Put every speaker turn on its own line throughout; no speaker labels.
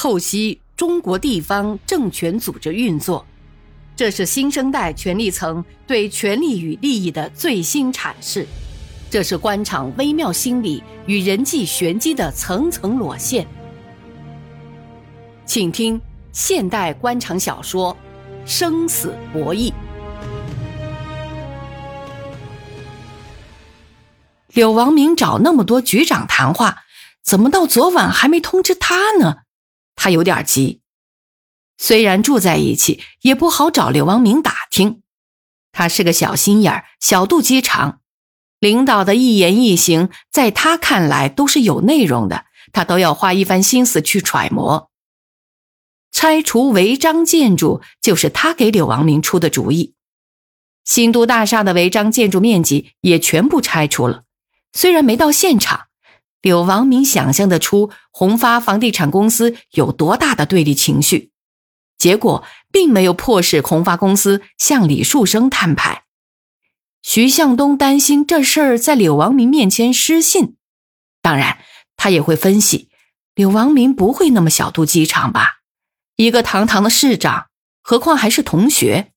透析中国地方政权组织运作，这是新生代权力层对权力与利益的最新阐释，这是官场微妙心理与人际玄机的层层裸现。请听现代官场小说《生死博弈》。柳王明找那么多局长谈话，怎么到昨晚还没通知他呢？他有点急。虽然住在一起，也不好找柳王明打听。他是个小心眼儿、小肚鸡肠，领导的一言一行，在他看来都是有内容的，他都要花一番心思去揣摩。拆除违章建筑就是他给柳王明出的主意。新都大厦的违章建筑面积也全部拆除了。虽然没到现场，柳王明想象得出宏发房地产公司有多大的对立情绪，结果并没有迫使宏发公司向李树生摊牌。徐向东担心这事儿在柳王明面前失信，当然他也会分析，柳王明不会那么小肚鸡肠吧？一个堂堂的市长，何况还是同学。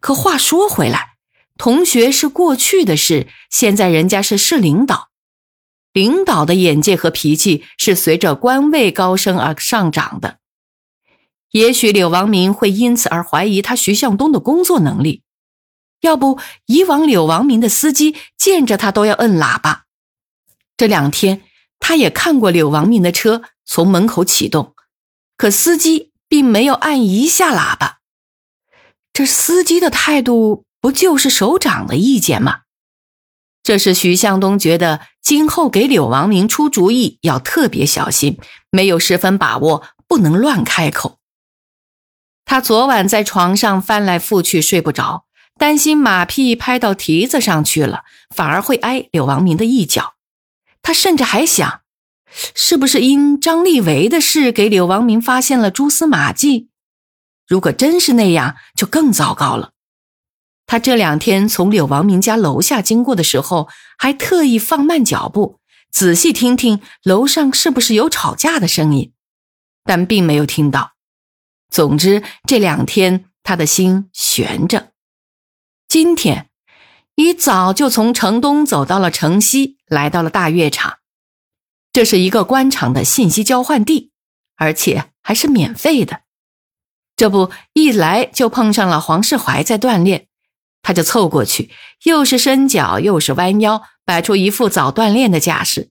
可话说回来。同学是过去的事，现在人家是市领导，领导的眼界和脾气是随着官位高升而上涨的。也许柳王明会因此而怀疑他徐向东的工作能力，要不以往柳王明的司机见着他都要摁喇叭。这两天他也看过柳王明的车从门口启动，可司机并没有按一下喇叭，这司机的态度。不就是首长的意见吗？这是徐向东觉得今后给柳王明出主意要特别小心，没有十分把握，不能乱开口。他昨晚在床上翻来覆去睡不着，担心马屁拍到蹄子上去了，反而会挨柳王明的一脚。他甚至还想，是不是因张立维的事给柳王明发现了蛛丝马迹？如果真是那样，就更糟糕了。他这两天从柳王明家楼下经过的时候，还特意放慢脚步，仔细听听楼上是不是有吵架的声音，但并没有听到。总之，这两天他的心悬着。今天一早就从城东走到了城西，来到了大悦场。这是一个官场的信息交换地，而且还是免费的。这不，一来就碰上了黄世怀在锻炼。他就凑过去，又是伸脚又是弯腰，摆出一副早锻炼的架势。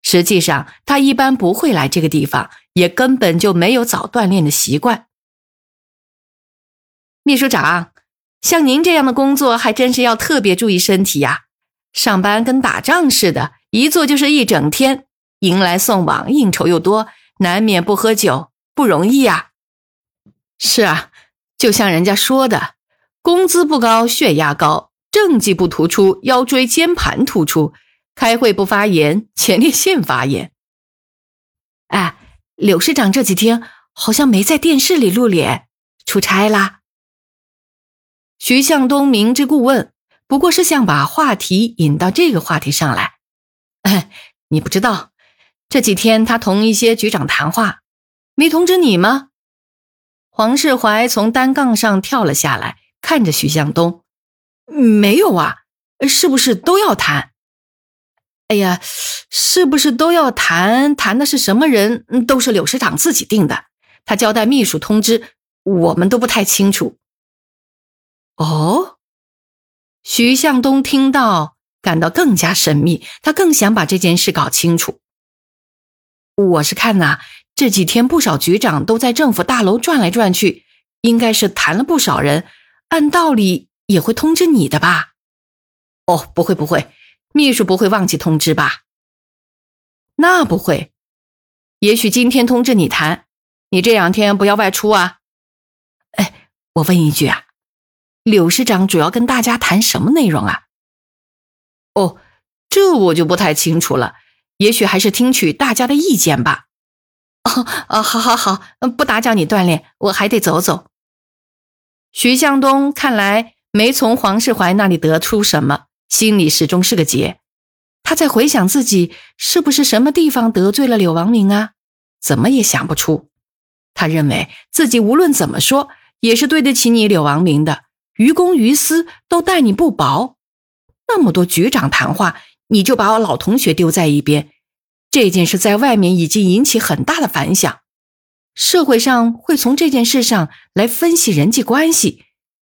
实际上，他一般不会来这个地方，也根本就没有早锻炼的习惯。秘书长，像您这样的工作，还真是要特别注意身体呀。上班跟打仗似的，一坐就是一整天，迎来送往，应酬又多，难免不喝酒，不容易呀。是啊，就像人家说的。工资不高，血压高；政绩不突出，腰椎间盘突出；开会不发言，前列腺发炎。哎，柳市长这几天好像没在电视里露脸，出差啦？徐向东明知故问，不过是想把话题引到这个话题上来。哎，你不知道，这几天他同一些局长谈话，没通知你吗？黄世怀从单杠上跳了下来。看着徐向东，没有啊，是不是都要谈？哎呀，是不是都要谈？谈的是什么人？都是柳市长自己定的，他交代秘书通知，我们都不太清楚。哦，徐向东听到，感到更加神秘，他更想把这件事搞清楚。我是看呐，这几天不少局长都在政府大楼转来转去，应该是谈了不少人。按道理也会通知你的吧？哦，不会不会，秘书不会忘记通知吧？那不会，也许今天通知你谈，你这两天不要外出啊。哎，我问一句啊，柳市长主要跟大家谈什么内容啊？哦，这我就不太清楚了，也许还是听取大家的意见吧。哦哦，好好好，不打搅你锻炼，我还得走走。徐向东看来没从黄世怀那里得出什么，心里始终是个结。他在回想自己是不是什么地方得罪了柳王明啊？怎么也想不出。他认为自己无论怎么说也是对得起你柳王明的，于公于私都待你不薄。那么多局长谈话，你就把我老同学丢在一边，这件事在外面已经引起很大的反响，社会上会从这件事上来分析人际关系。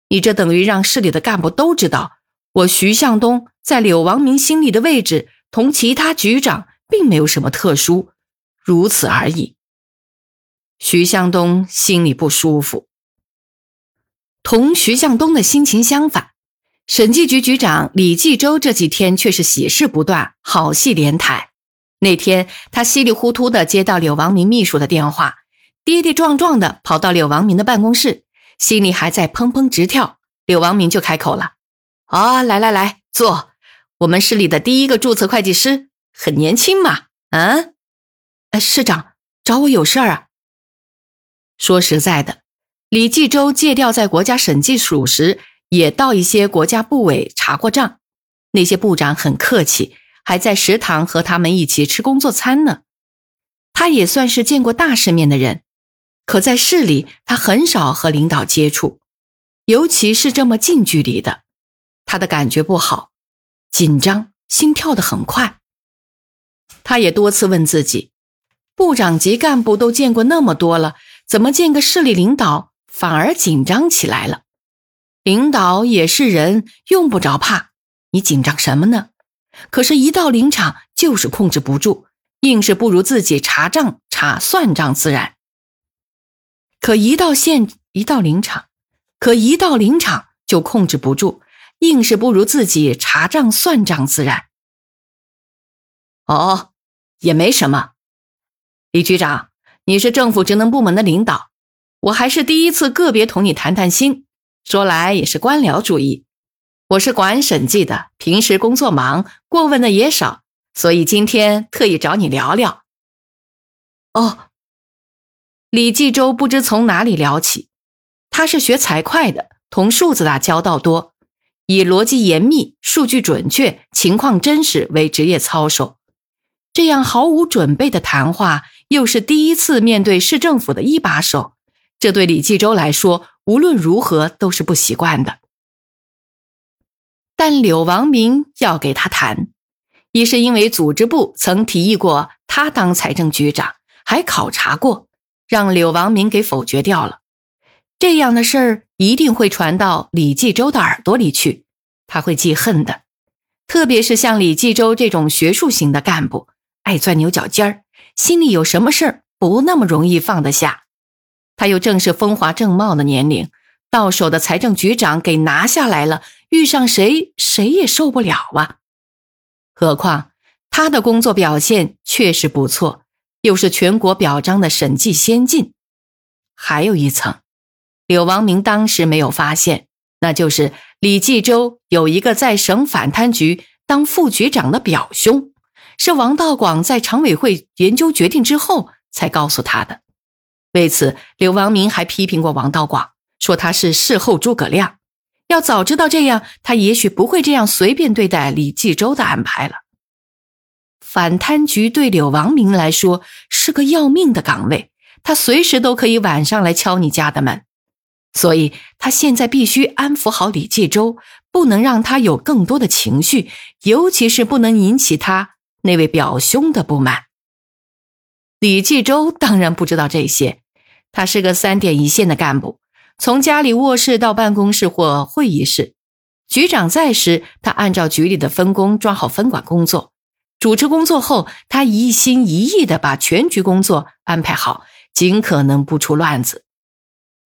你这等于让市里的干部都知道，我徐向东在柳王明心里的位置同其他局长并没有什么特殊，如此而已。徐向东心里不舒服。同徐向东的心情相反，审计局局长李继周这几天却是喜事不断，好戏连台。那天他稀里糊涂的接到柳王明秘书的电话，跌跌撞撞的跑到柳王明的办公室。心里还在砰砰直跳，柳王明就开口了：“啊，来来来，坐。我们市里的第一个注册会计师，很年轻嘛。嗯，呃，市长找我有事儿啊。说实在的，李继周借调在国家审计署时，也到一些国家部委查过账，那些部长很客气，还在食堂和他们一起吃工作餐呢。他也算是见过大世面的人。”可在市里，他很少和领导接触，尤其是这么近距离的，他的感觉不好，紧张，心跳得很快。他也多次问自己，部长级干部都见过那么多了，怎么见个市里领导反而紧张起来了？领导也是人，用不着怕，你紧张什么呢？可是，一到临场就是控制不住，硬是不如自己查账查算账自然。可一到现一到林场，可一到林场就控制不住，硬是不如自己查账算账自然。哦，也没什么。李局长，你是政府职能部门的领导，我还是第一次个别同你谈谈心。说来也是官僚主义，我是管审计的，平时工作忙，过问的也少，所以今天特意找你聊聊。哦。李继周不知从哪里聊起，他是学财会的，同数字打交道多，以逻辑严密、数据准确、情况真实为职业操守。这样毫无准备的谈话，又是第一次面对市政府的一把手，这对李继周来说，无论如何都是不习惯的。但柳王明要给他谈，一是因为组织部曾提议过他当财政局长，还考察过。让柳王明给否决掉了，这样的事儿一定会传到李继周的耳朵里去，他会记恨的。特别是像李继周这种学术型的干部，爱钻牛角尖儿，心里有什么事儿不那么容易放得下。他又正是风华正茂的年龄，到手的财政局长给拿下来了，遇上谁谁也受不了啊。何况他的工作表现确实不错。又是全国表彰的审计先进，还有一层，柳王明当时没有发现，那就是李继周有一个在省反贪局当副局长的表兄，是王道广在常委会研究决定之后才告诉他的。为此，柳王明还批评过王道广，说他是事后诸葛亮。要早知道这样，他也许不会这样随便对待李继周的安排了。反贪局对柳王明来说是个要命的岗位，他随时都可以晚上来敲你家的门，所以他现在必须安抚好李继周，不能让他有更多的情绪，尤其是不能引起他那位表兄的不满。李继周当然不知道这些，他是个三点一线的干部，从家里卧室到办公室或会议室，局长在时，他按照局里的分工抓好分管工作。主持工作后，他一心一意地把全局工作安排好，尽可能不出乱子。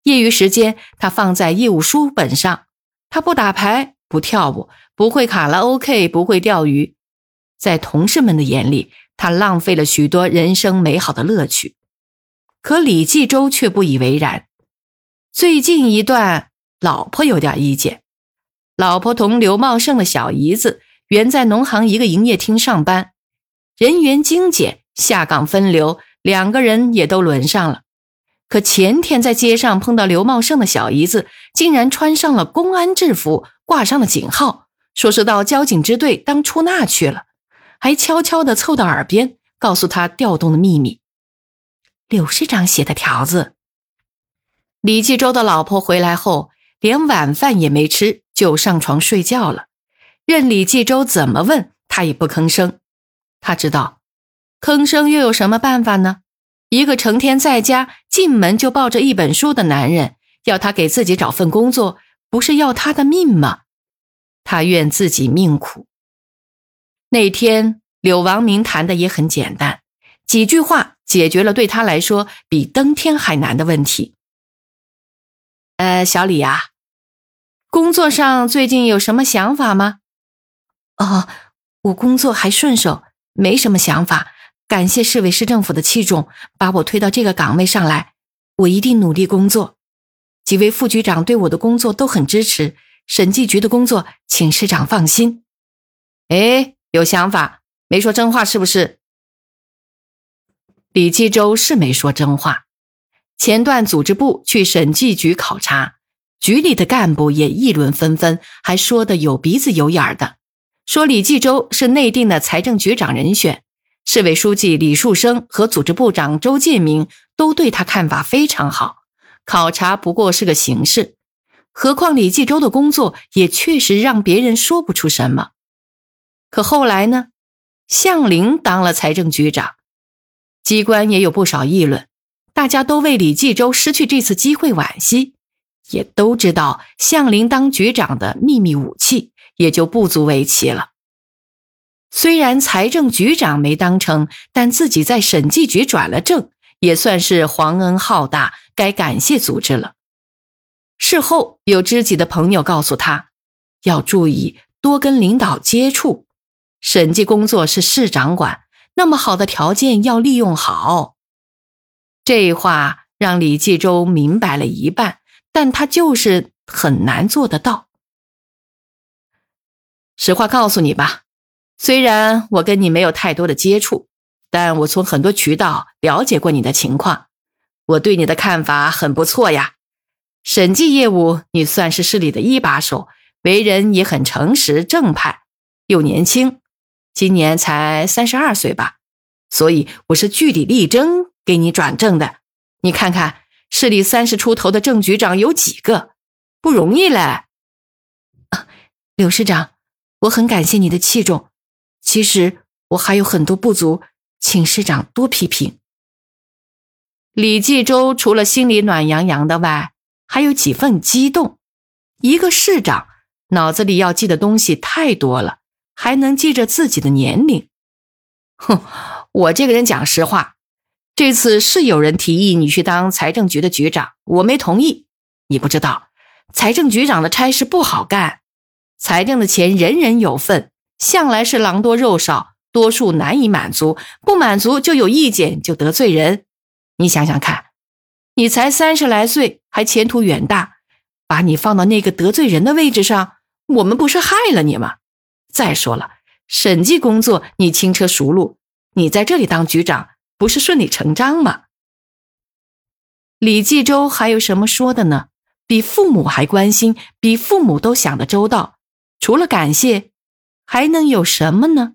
业余时间，他放在业务书本上。他不打牌，不跳舞，不会卡拉 OK，不会钓鱼。在同事们的眼里，他浪费了许多人生美好的乐趣。可李继周却不以为然。最近一段，老婆有点意见。老婆同刘茂盛的小姨子。原在农行一个营业厅上班，人员精简，下岗分流，两个人也都轮上了。可前天在街上碰到刘茂盛的小姨子，竟然穿上了公安制服，挂上了警号，说是到交警支队当出纳去了，还悄悄地凑到耳边告诉他调动的秘密。柳市长写的条子李继周的老婆回来后，连晚饭也没吃，就上床睡觉了。任李继周怎么问，他也不吭声。他知道，吭声又有什么办法呢？一个成天在家进门就抱着一本书的男人，要他给自己找份工作，不是要他的命吗？他怨自己命苦。那天，柳王明谈的也很简单，几句话解决了对他来说比登天还难的问题。呃，小李呀，工作上最近有什么想法吗？
哦，我工作还顺手，没什么想法。感谢市委市政府的器重，把我推到这个岗位上来，我一定努力工作。几位副局长对我的工作都很支持，审计局的工作，请市长放心。
哎，有想法，没说真话是不是？李继周是没说真话。前段组织部去审计局考察，局里的干部也议论纷纷，还说的有鼻子有眼儿的，说李继周是内定的财政局长人选。市委书记李树生和组织部长周建明都对他看法非常好。考察不过是个形式，何况李继周的工作也确实让别人说不出什么。可后来呢？向林当了财政局长，机关也有不少议论，大家都为李继周失去这次机会惋惜，也都知道向林当局长的秘密武器，也就不足为奇了。虽然财政局长没当成，但自己在审计局转了正，也算是皇恩浩大，该感谢组织了。事后有知己的朋友告诉他，要注意多跟领导接触，审计工作是市长管，那么好的条件要利用好。这话让李继周明白了一半，但他就是很难做得到。实话告诉你吧。虽然我跟你没有太多的接触，但我从很多渠道了解过你的情况，我对你的看法很不错呀。审计业务你算是市里的一把手，为人也很诚实正派，又年轻，今年才三十二岁吧，所以我是据理力争给你转正的。你看看市里三十出头的正局长有几个，不容易嘞。
啊柳市长，我很感谢你的器重。其实我还有很多不足，请市长多批评。
李继周除了心里暖洋洋的外，还有几分激动。一个市长脑子里要记的东西太多了，还能记着自己的年龄。哼，我这个人讲实话，这次是有人提议你去当财政局的局长，我没同意。你不知道，财政局长的差事不好干，财政的钱人人有份。向来是狼多肉少，多数难以满足，不满足就有意见，就得罪人。你想想看，你才三十来岁，还前途远大，把你放到那个得罪人的位置上，我们不是害了你吗？再说了，审计工作你轻车熟路，你在这里当局长不是顺理成章吗？李继周还有什么说的呢？比父母还关心，比父母都想得周到，除了感谢。还能有什么呢？